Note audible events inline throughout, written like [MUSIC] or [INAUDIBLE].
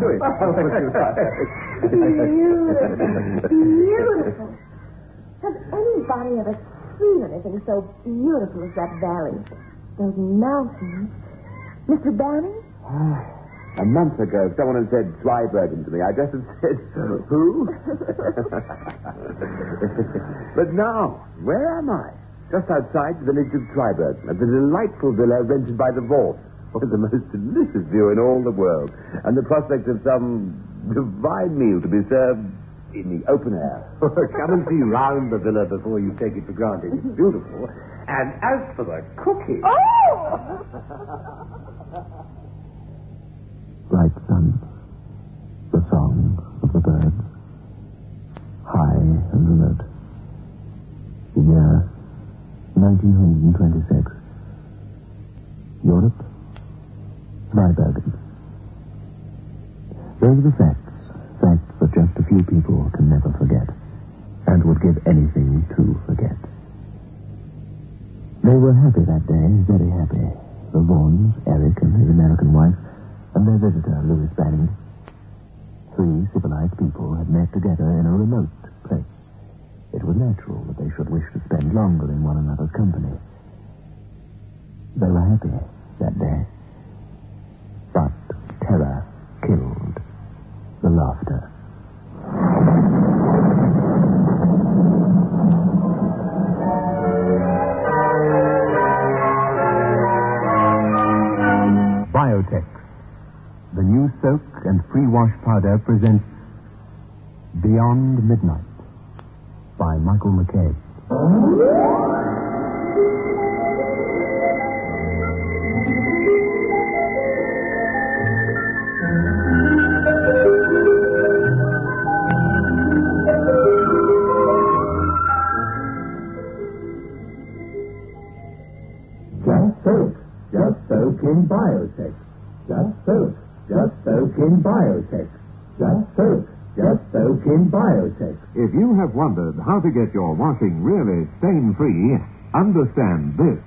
what's it? Beautiful. Beautiful. Has anybody ever seen anything so beautiful as that valley? Those mountains. Mr. Banning? Ah, a month ago, someone had said Zweibergen to me, I'd just said, who? [LAUGHS] but now, where am I? Just outside the village of Zweibergen, at the delightful villa rented by the Vault. With [LAUGHS] the most delicious view in all the world, and the prospect of some divine meal to be served in the open air. [LAUGHS] Come and see round the villa before you take it for granted. It's beautiful. And as for the cooking... Oh! [LAUGHS] Bright sun, the song of the birds, high and remote. The year 1926. Europe, Zweibergen. Those are the facts, facts that just a few people can never forget, and would give anything to forget. They were happy that day, very happy. The Vaughns, Eric and his American wife, and their visitor, Louis Banning. Three civilized people had met together in a remote place. It was natural that they should wish to spend longer in one another's company. They were happy that day. But terror killed the laughter. Biotex, the new soak and free wash powder presents Beyond Midnight by Michael McKay. In Biotex. Just soak. Just soak in Biotex. Just soak. Just soak in Biotex. If you have wondered how to get your washing really stain-free, understand this.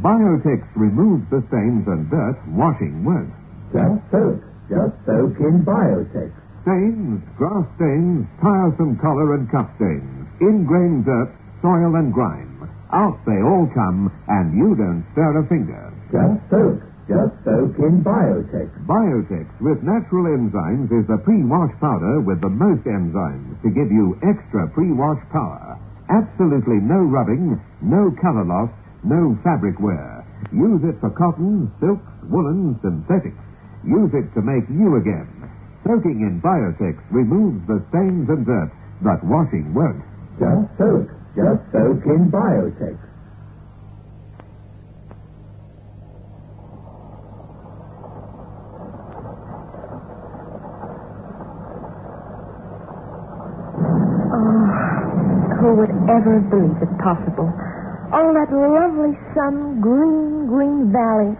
Biotex removes the stains and dirt washing won't. Just soak. Just soak in Biotex. Stains, grass stains, tiresome color and cuff stains, ingrained dirt, soil and grime. Out they all come, and you don't stir a finger. Just soak. Just soak in Biotex. Biotex with natural enzymes is the pre-wash powder with the most enzymes to give you extra pre-wash power. Absolutely no rubbing, no color loss, no fabric wear. Use it for cotton, silks, woolen, synthetics. Use it to make you again. Soaking in Biotex removes the stains and dirt, but washing won't. Just soak. Just soak in Biotex. Ever believe it possible? All that lovely sun, green, green valley.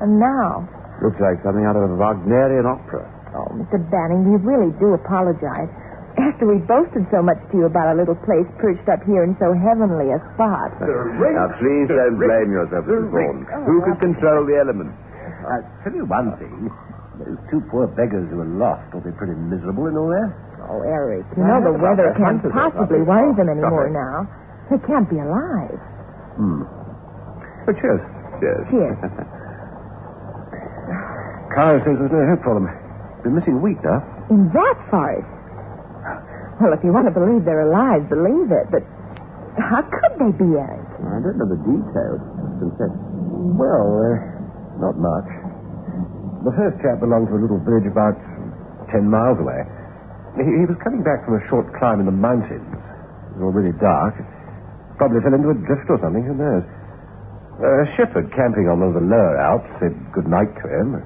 And now. Looks like something out of a Wagnerian opera. Oh, Mr. Banning, we really do apologize. After we boasted so much to you about our little place perched up here in so heavenly a spot. Now, please don't blame yourself, Mr. Vaughan. Who can control the elements? I'll tell you one thing. Those two poor beggars who are lost will be pretty miserable in all that. Oh, Eric, you know the weather can't possibly worry them anymore now. They can't be alive. Hmm. But cheers. Yes. Cheers. [LAUGHS] Carl says there's no hope for them. Been missing a week now. In that forest? Well, if you want to believe they're alive, believe it. But how could they be, Eric? I don't know the details. Well, uh, not much. The first chap belonged to a little village about ten miles away. He, he was coming back from a short climb in the mountains. It was already dark. Probably fell into a drift or something, who knows. A shepherd camping on one of the lower Alps said good night to him.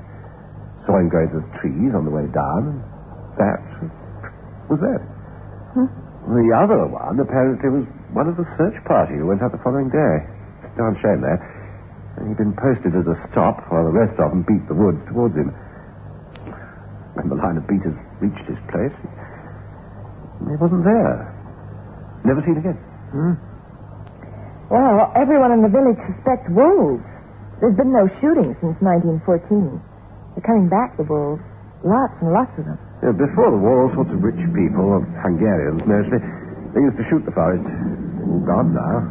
Saw him going through the trees on the way down. and That was that. Hmm? The other one apparently was one of the search party who went out the following day. Darn shame that. And he'd been posted as a stop while the rest of them beat the woods towards him. When the line of beaters reached his place, he wasn't there. Never seen again. Hmm? Well, everyone in the village suspects wolves. There's been no shooting since 1914. They're coming back, the wolves. Lots and lots of them. Yeah, before the war, all sorts of rich people, Hungarians mostly, they used to shoot the forest. All gone now.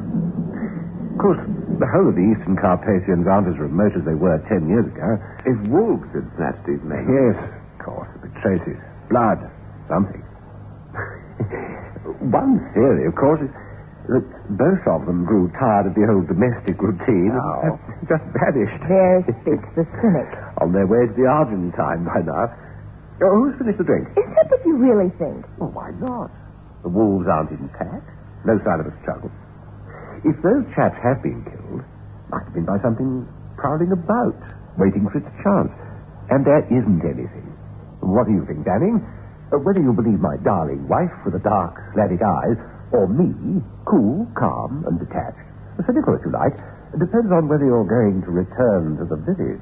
Of course, the whole of the eastern Carpathians aren't as remote as they were ten years ago. If wolves had snatched his name. Yes, of course. The traces. Blood. Something. One theory, of course, is that both of them grew tired of the old domestic routine and [LAUGHS] Oh. just vanished. There speaks the cynic. [LAUGHS] On their way to the Argentine by now. Oh, who's finished the drink? Is that what you really think? Well, why not? The wolves aren't intact. No sign of a struggle. If those chaps have been killed, might have been by something prowling about, waiting for its chance. And there isn't anything. What do you think, Banning? Uh, whether you believe my darling wife with the dark Slavic eyes, or me, cool, calm, and detached, cynical if you like, depends on whether you're going to return to the village.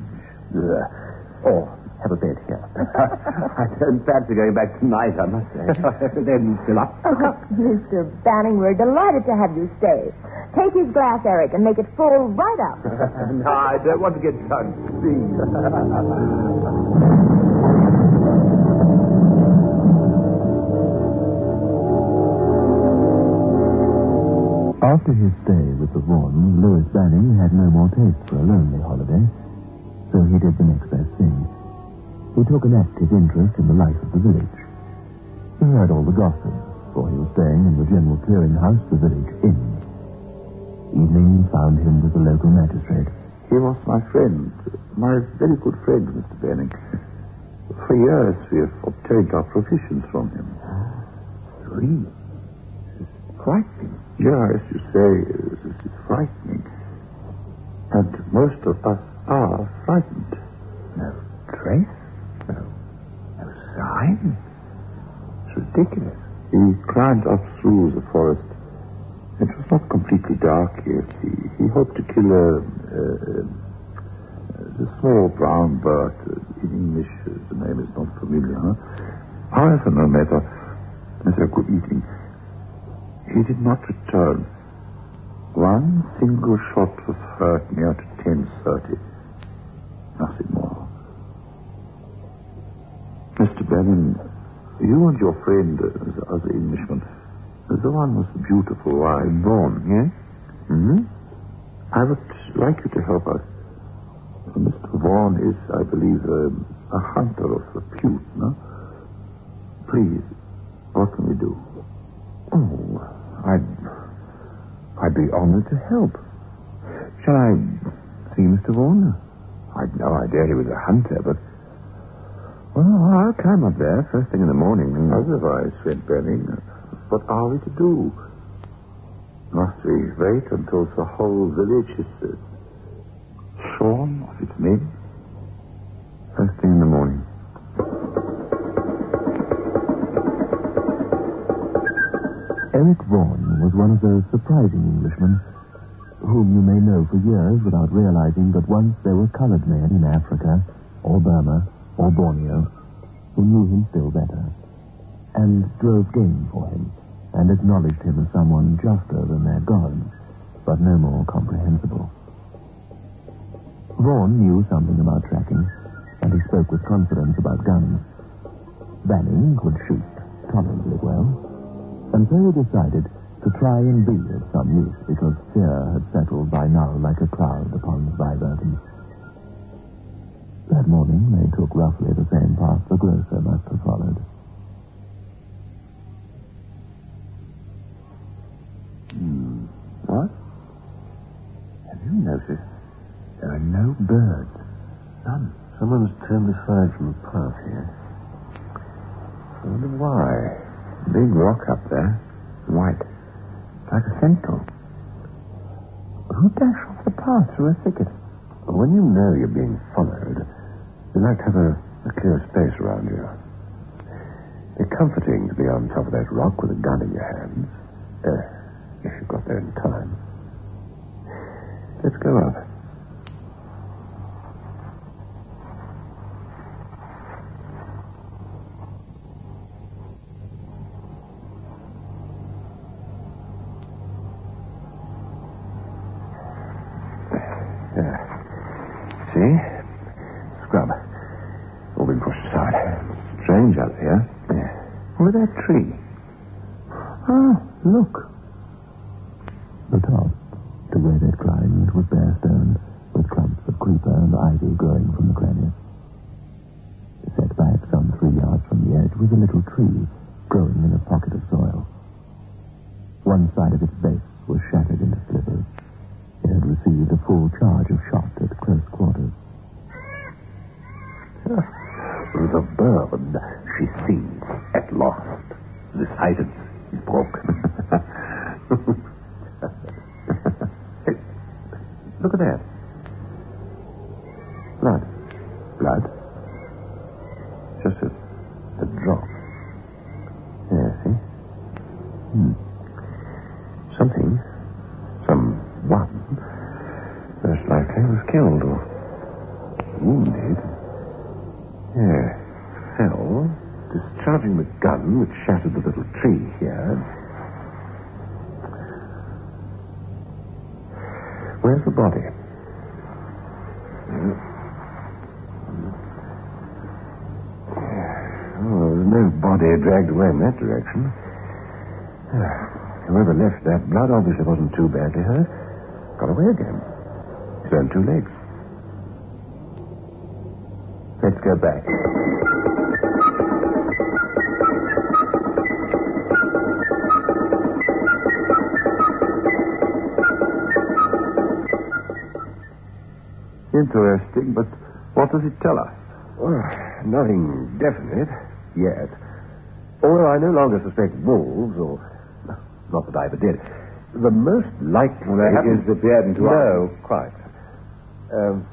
Uh, or have a bed here. [LAUGHS] I don't fancy going back tonight, I must say. [LAUGHS] then fill up. Oh, Mr. Banning, we're delighted to have you stay. Take his glass, Eric, and make it full right up. [LAUGHS] no, I don't want to get drunk. Please. After his stay with the Vaughns, Louis Banning had no more taste for a lonely holiday, so he did the next best thing. He took an active interest in the life of the village. He heard all the gossip, for he was staying in the general clearinghouse, the village inn. Evening found him with the local magistrate. He was my friend, my very good friend, Mr. Benning. For years we have obtained our provisions from him. Ah, three. Frightening. Yeah, as you say, this is frightening. And most of us are frightened. No trace? No. No sign? It's ridiculous. He climbed up through the forest. It was not completely dark yet. He, he hoped to kill a, a, a, small brown bird. In English, uh, the name is not familiar. Huh? However, no matter. A good eating. He did not return. One single shot was heard near to 10.30. Nothing more. Mr. Bannon, you and your friend, uh, the other Englishman, the one with the beautiful wife. Born, yes? Hmm? I would like you to help us. Mr. Vaughan is, I believe, um, a hunter of repute, no? Please, what can we do? Oh, I'd... I'd be honored to help. Shall I see Mr. Vaughan? I'd no idea he was a hunter, but... Well, I'll climb up there first thing in the morning and... Otherwise, friend Benning, what are we to do? Must we wait until the whole village is uh, shorn of its men? First thing in the morning. Eric Vaughan was one of those surprising Englishmen whom you may know for years without realizing that once there were colored men in Africa, or Burma, or Borneo, who knew him still better, and drove game for him, and acknowledged him as someone juster than their gods, but no more comprehensible. Vaughan knew something about tracking, and he spoke with confidence about guns. Banning could shoot tolerably well, and so he decided to try and be of some use because fear had settled by now like a cloud upon Viverton. That morning they took roughly the same path the grocer must have followed. Hmm. What? Have you noticed there are no birds? None. Someone's turned aside from the path here. I wonder why. Big rock up there. White. Like a sentinel. Who dashed off the path through a thicket? When you know you're being followed, you like to have a, a clear space around you. It's comforting to be on top of that rock with a gun in your hands. Uh, if you got there in time. Let's go up. Yeah. See? Scrub. All been pushed aside. Strange out here. Yeah. Where that tree? Hmm. Something, someone, most likely was killed or wounded. Yeah, fell, discharging the gun which shattered the little tree here. Where's the body? Hmm. Oh, there's no body dragged away in that direction. [SIGHS] Whoever left that blood obviously wasn't too badly hurt. Got away again. He's earned two legs. Let's go back. Interesting, but what does it tell us? Well, nothing definite yet. Although I no longer suspect wolves, or not that I ever did. The most likely Well, they is appeared into no, quite. Um,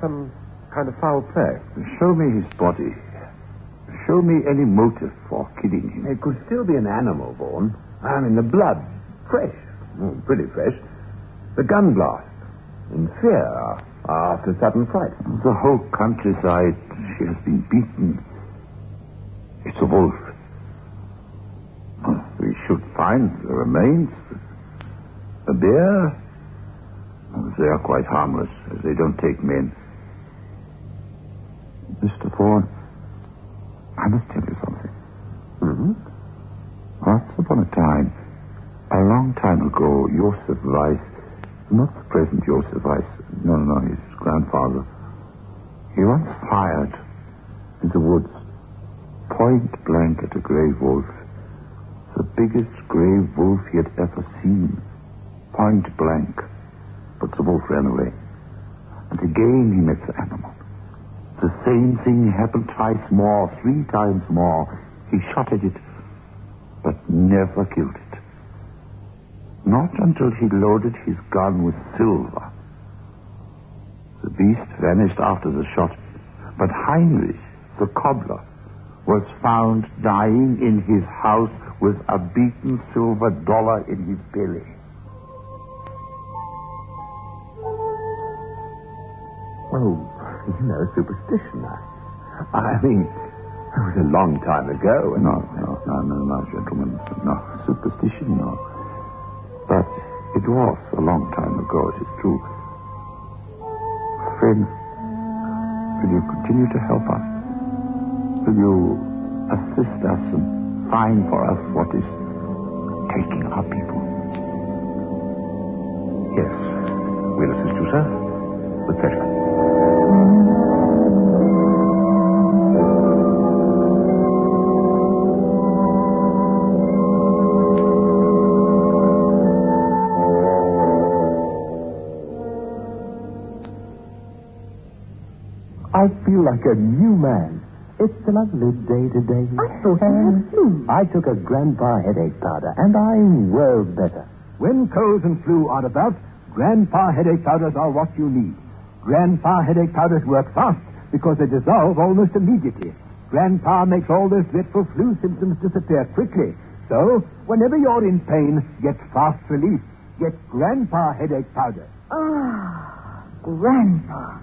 some kind of foul play. Show me his body. Show me any motive for killing him. It could still be an animal, Vaughan. I mean, the blood, fresh. Mm, pretty fresh. The gun blast. In fear after sudden fright. The whole countryside, she has been beaten. It's a wolf. We should find the remains. A bear? They are quite harmless, as they don't take men. Mr. Vaughan, I must tell you something. Mm-hmm. Once upon a time, a long time ago, Joseph Weiss, not the present Joseph Weiss, no, no, no, his grandfather, he once fired in the woods, point blank at a gray wolf, the biggest gray wolf he had ever seen, point blank. But the wolf ran away. And again he met the animal. The same thing happened twice more, three times more. He shot at it, but never killed it. Not until he loaded his gun with silver. The beast vanished after the shot, but Heinrich, the cobbler, was found dying in his house with a beaten silver dollar in his belly. Oh, you know, superstition. I mean, it was a long time ago. No, no, no, no, no, gentlemen. No, superstition, no. But it was a long time ago, it is true. Friends, will you continue to help us? Will you assist us find for us what is taking our people? Yes. We'll assist you, sir. With pleasure. I feel like a new man. It's a lovely day today. I thought you had flu. I took a grandpa headache powder, and I'm well better. When colds and flu are about, grandpa headache powders are what you need. Grandpa headache powders work fast because they dissolve almost immediately. Grandpa makes all those dreadful flu symptoms disappear quickly. So, whenever you're in pain, get fast relief. Get grandpa headache powder. Ah, Grandpa.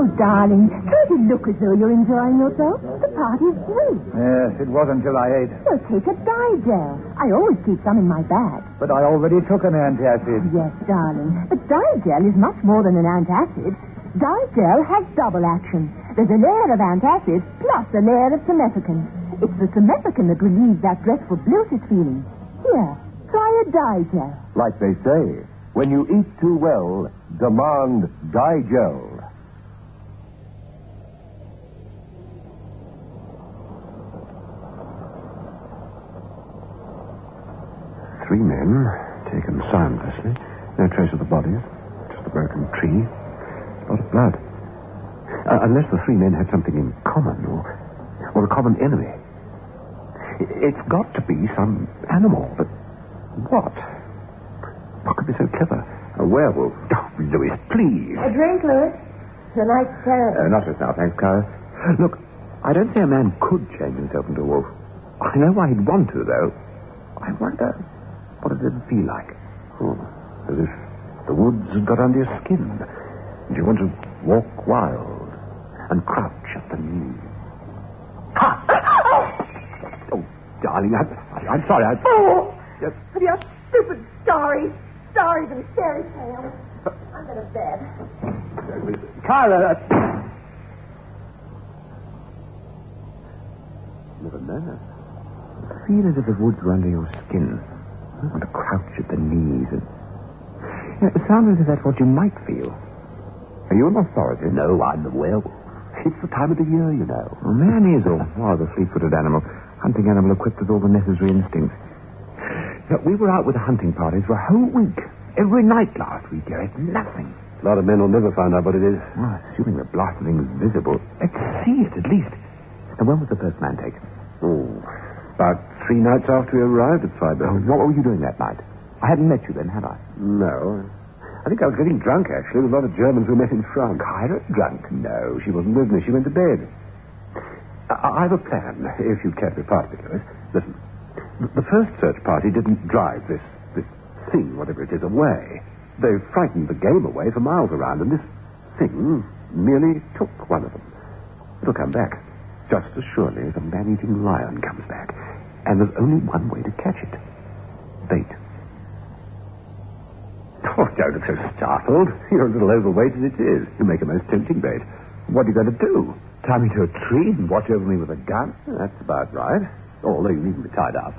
Oh, darling, try to look as though you're enjoying yourself. The party's through. Yes, it wasn't until I ate. So take a Digel. I always keep some in my bag. But I already took an antacid. Yes, darling. But Digel is much more than an antacid. Digel has double action. There's a layer of antacid plus a layer of simethicone. It's the simethicone that relieves that dreadful bloated feeling. Here, try a Digel. Like they say, when you eat too well, demand Digel. Three men, taken soundlessly. No trace of the bodies. Just a broken tree. A lot of blood. Uh, unless the three men had something in common or, or a common enemy. It's got to be some animal, but what? What could be so clever? A werewolf. Oh, Louis, please. A drink, Louis. Tonight's terrible. Uh, not just now, thanks, Clara. Look, I don't say a man could change himself into a wolf. I know why he'd want to, though. I wonder what it would feel like. Oh, as if the woods had got under your skin. And you want to walk wild and crouch at the knee. Ha! Oh, darling, I, I'm sorry. I, Oh, Yes. for your stupid stories. Stories and fairy tales. I'm going to bed. Clara, uh, Never know. Feel as if the woods were under your skin. You want to crouch at the knees and... Yeah, it sounds as if that's what you might feel. are you an authority? No, I'm the werewolf. It's the time of the year, you know. A man is a rather fleet-footed animal. Hunting animal equipped with all the necessary instincts. We were out with the hunting parties for a whole week. Every night last week, Eric. Nothing. A lot of men will never find out what it is. Well, assuming the blasted thing is visible. Let's see it, at least. And when was the first man taken? Oh, about three nights after we arrived at Freiburg. Oh, what were you doing that night? I hadn't met you then, had I? No. I think I was getting drunk, actually, with a lot of Germans we met in France. Kyra drunk? No, she wasn't with me. She went to bed. I, I have a plan, if you'd care to be part of it, Louis. Listen, the- first search party didn't drive this, this thing, whatever it is, away. They frightened the game away for miles around, and this thing merely took one of them. It'll come back, just as surely as a man-eating lion comes back. And there's only one way to catch it. Bait. Oh, don't look so startled. You're a little overweight as it is. You make a most tempting bait. What are you going to do? Tie me to a tree and watch over me with a gun? That's about right. Although you needn't be tied up.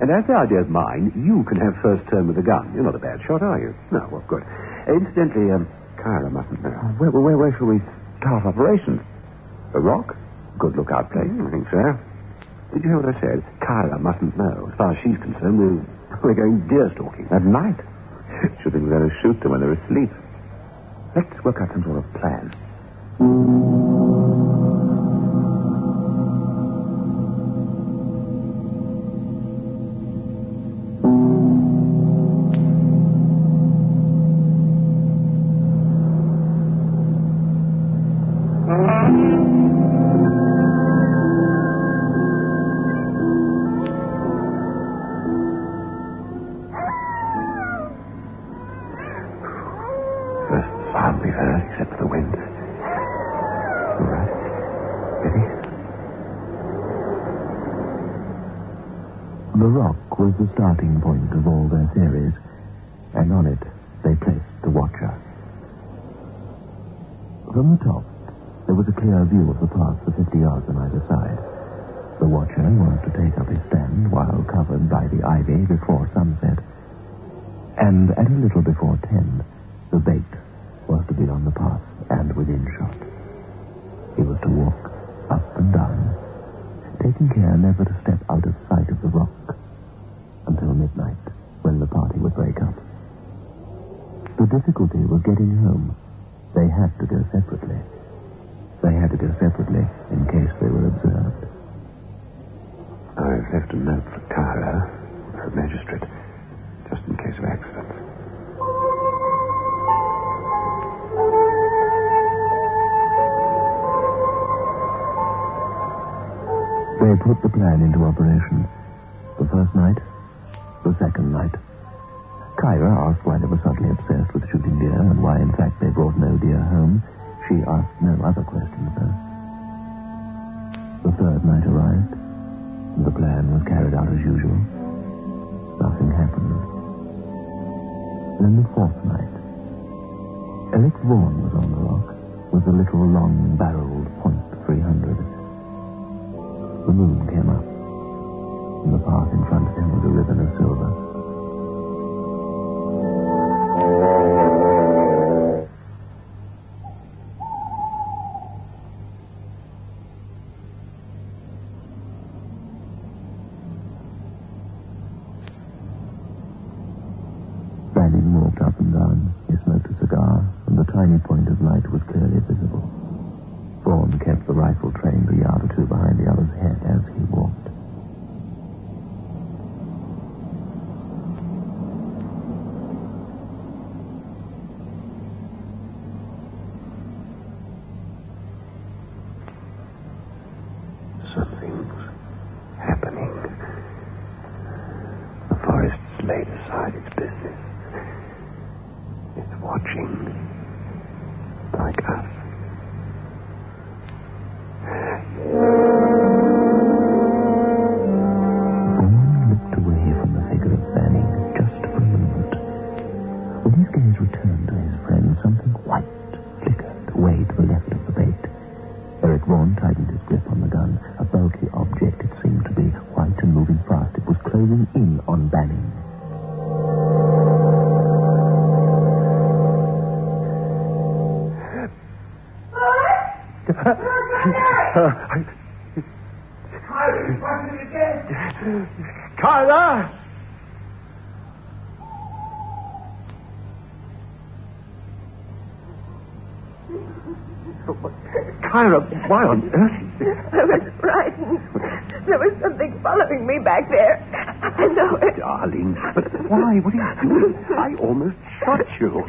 And as the idea is mine, you can have first turn with the gun. You're not a bad shot, are you? No, well, good. Incidentally, um, Kyra mustn't know. Where, where, where shall we start operations? A rock? Good lookout place. I think so. Did you hear what I said? Kyra mustn't know. As far as she's concerned, we're, we're going deer stalking. At night? [LAUGHS] Should think we're going to shoot them when they're asleep. Let's work out some sort of plan. Except for the wind. All right. Ready? The rock was the starting point of all their theories, and on it they placed the Watcher. From the top, there was a clear view of the path for 50 yards on either side. The Watcher was to take up his stand while covered by the ivy before sunset. And at a little before 10, the bait was to be on the path and within shot. He was to walk up and down, taking care never to step out of sight of the rock until midnight, when the party would break up. The difficulty was getting home. They had to go separately. They had to go separately in case they were observed. I've left a note for Kyra, for the magistrate, just in case of accidents. They put the plan into operation. The first night, the second night. Kyra asked why they were suddenly obsessed with shooting deer and why, in fact, they brought no deer home. She asked no other questions, though. The third night arrived, and the plan was carried out as usual. Nothing happened. Then the fourth night, Eric Vaughan was on the rock with a little long-barreled point 300. The moon came up. In the path in front of him was a ribbon of why on earth? I was frightened. There was something following me back there. I know it. Darling, but why? What are you doing? I almost shot you.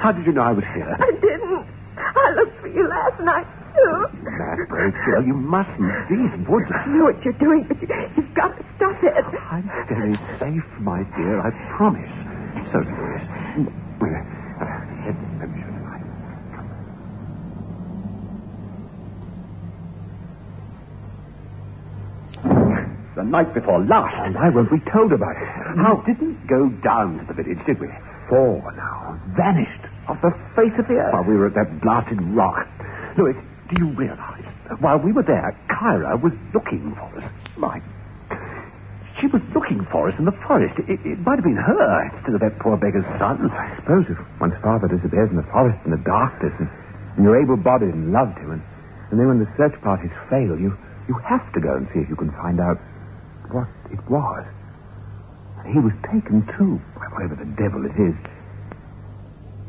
How did you know I was here? I didn't. I looked for you last night, too. That brave girl, you mustn't. These woods I know what you're doing, but you, you've got to stop it. I'm very safe, my dear, I promise. So, Louis, uh, let, let me show you. The night before last. And why weren't we told about it? How didn't go down to the village, did we? Four now. Vanished off the face of the earth. While we were at that blasted rock. Louis, do you realize? that While we were there, Kyra was looking for us. My she was looking for us in the forest. It, it might have been her instead of that poor beggar's son. I suppose if one's father disappears in the forest in the darkness and, and you're able-bodied and loved him, and, and then when the search parties fail, you, you have to go and see if you can find out what it was. He was taken too, by whatever the devil it is.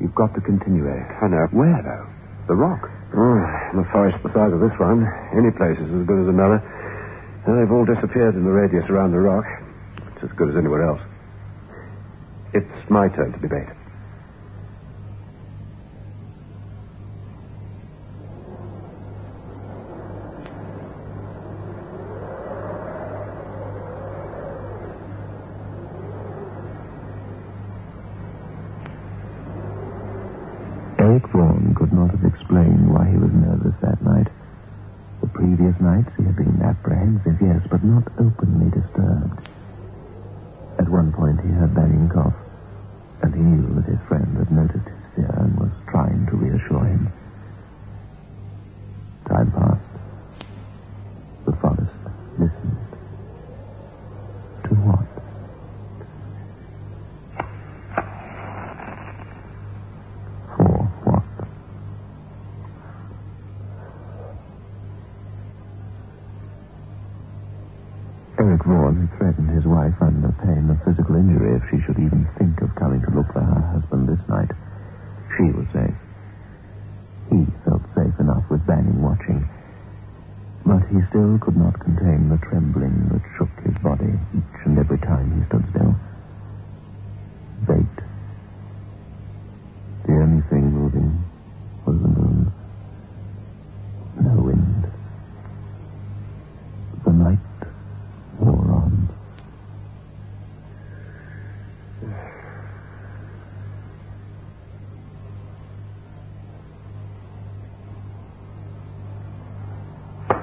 You've got to continue, Eric. I know. Where, though? The rock. Oh, in a forest the size of this one, any place is as good as another. And they've all disappeared in the radius around the rock. It's as good as anywhere else. It's my turn to debate.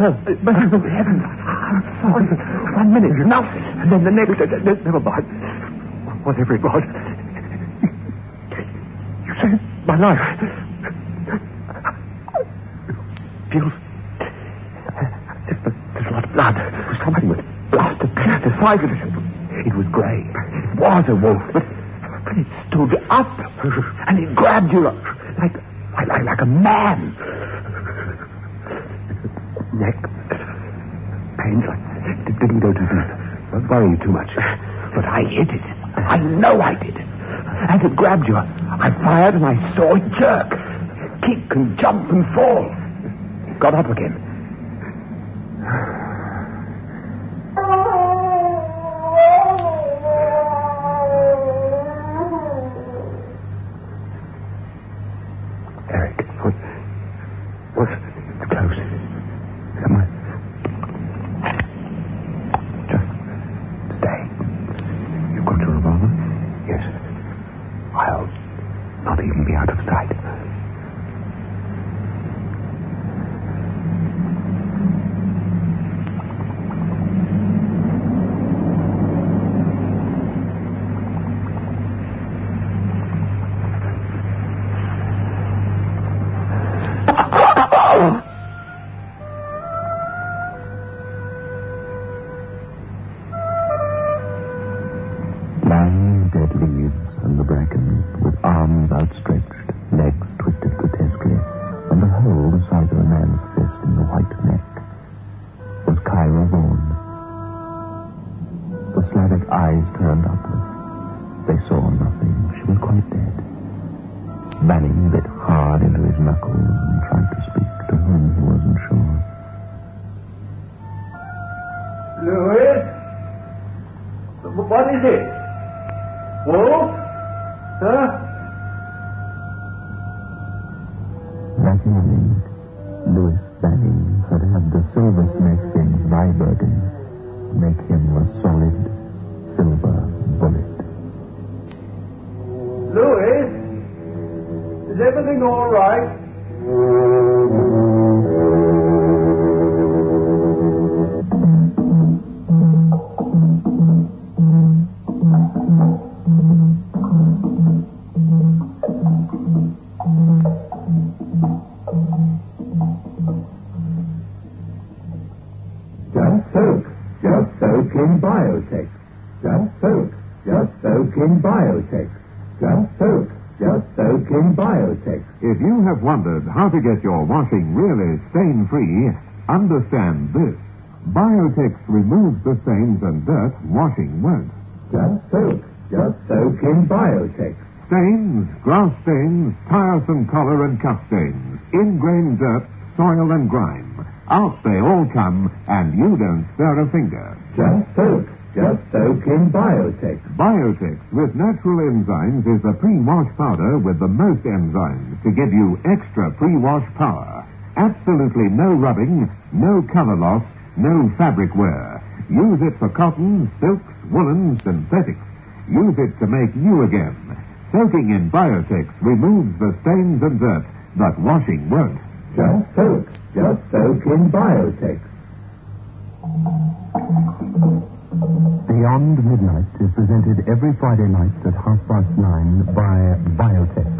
Merciful heavens, I'm. One minute, nothing. And then the next, uh, uh, never mind. Whatever it was. You saved my life. Feels... There's a lot of blood. Something was blasted the size of it. It was grey. It was a wolf, but, but it stood up and it grabbed you like, like, like a man. Neck. Pains. I didn't go too deep. Don't worry you too much. But I hit it. I know I did. As it grabbed you, I fired and I saw it jerk, kick and jump and fall. It got up again. That Louis Banning had had the silversmith in Zweibergen make really stain-free, understand this. Biotex removes the stains and dirt washing won't. Just soak. Just soak in Biotex. Stains, grass stains, tiresome collar and cuff stains, ingrained dirt, soil and grime. Out they all come, and you don't stir a finger. Just soak. Just soak in biotech. Biotex with natural enzymes is the pre-wash powder with the most enzymes to give you extra pre-wash power. Absolutely no rubbing, no color loss, no fabric wear. Use it for cotton, silks, woolens, synthetics. Use it to make new again. Soaking in Biotex removes the stains and dirt, but washing won't. Just soak. Just soak in Biotex. Beyond Midnight is presented every Friday night at half past nine by Biotex,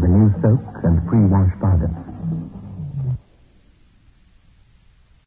the new soap and pre-wash powder.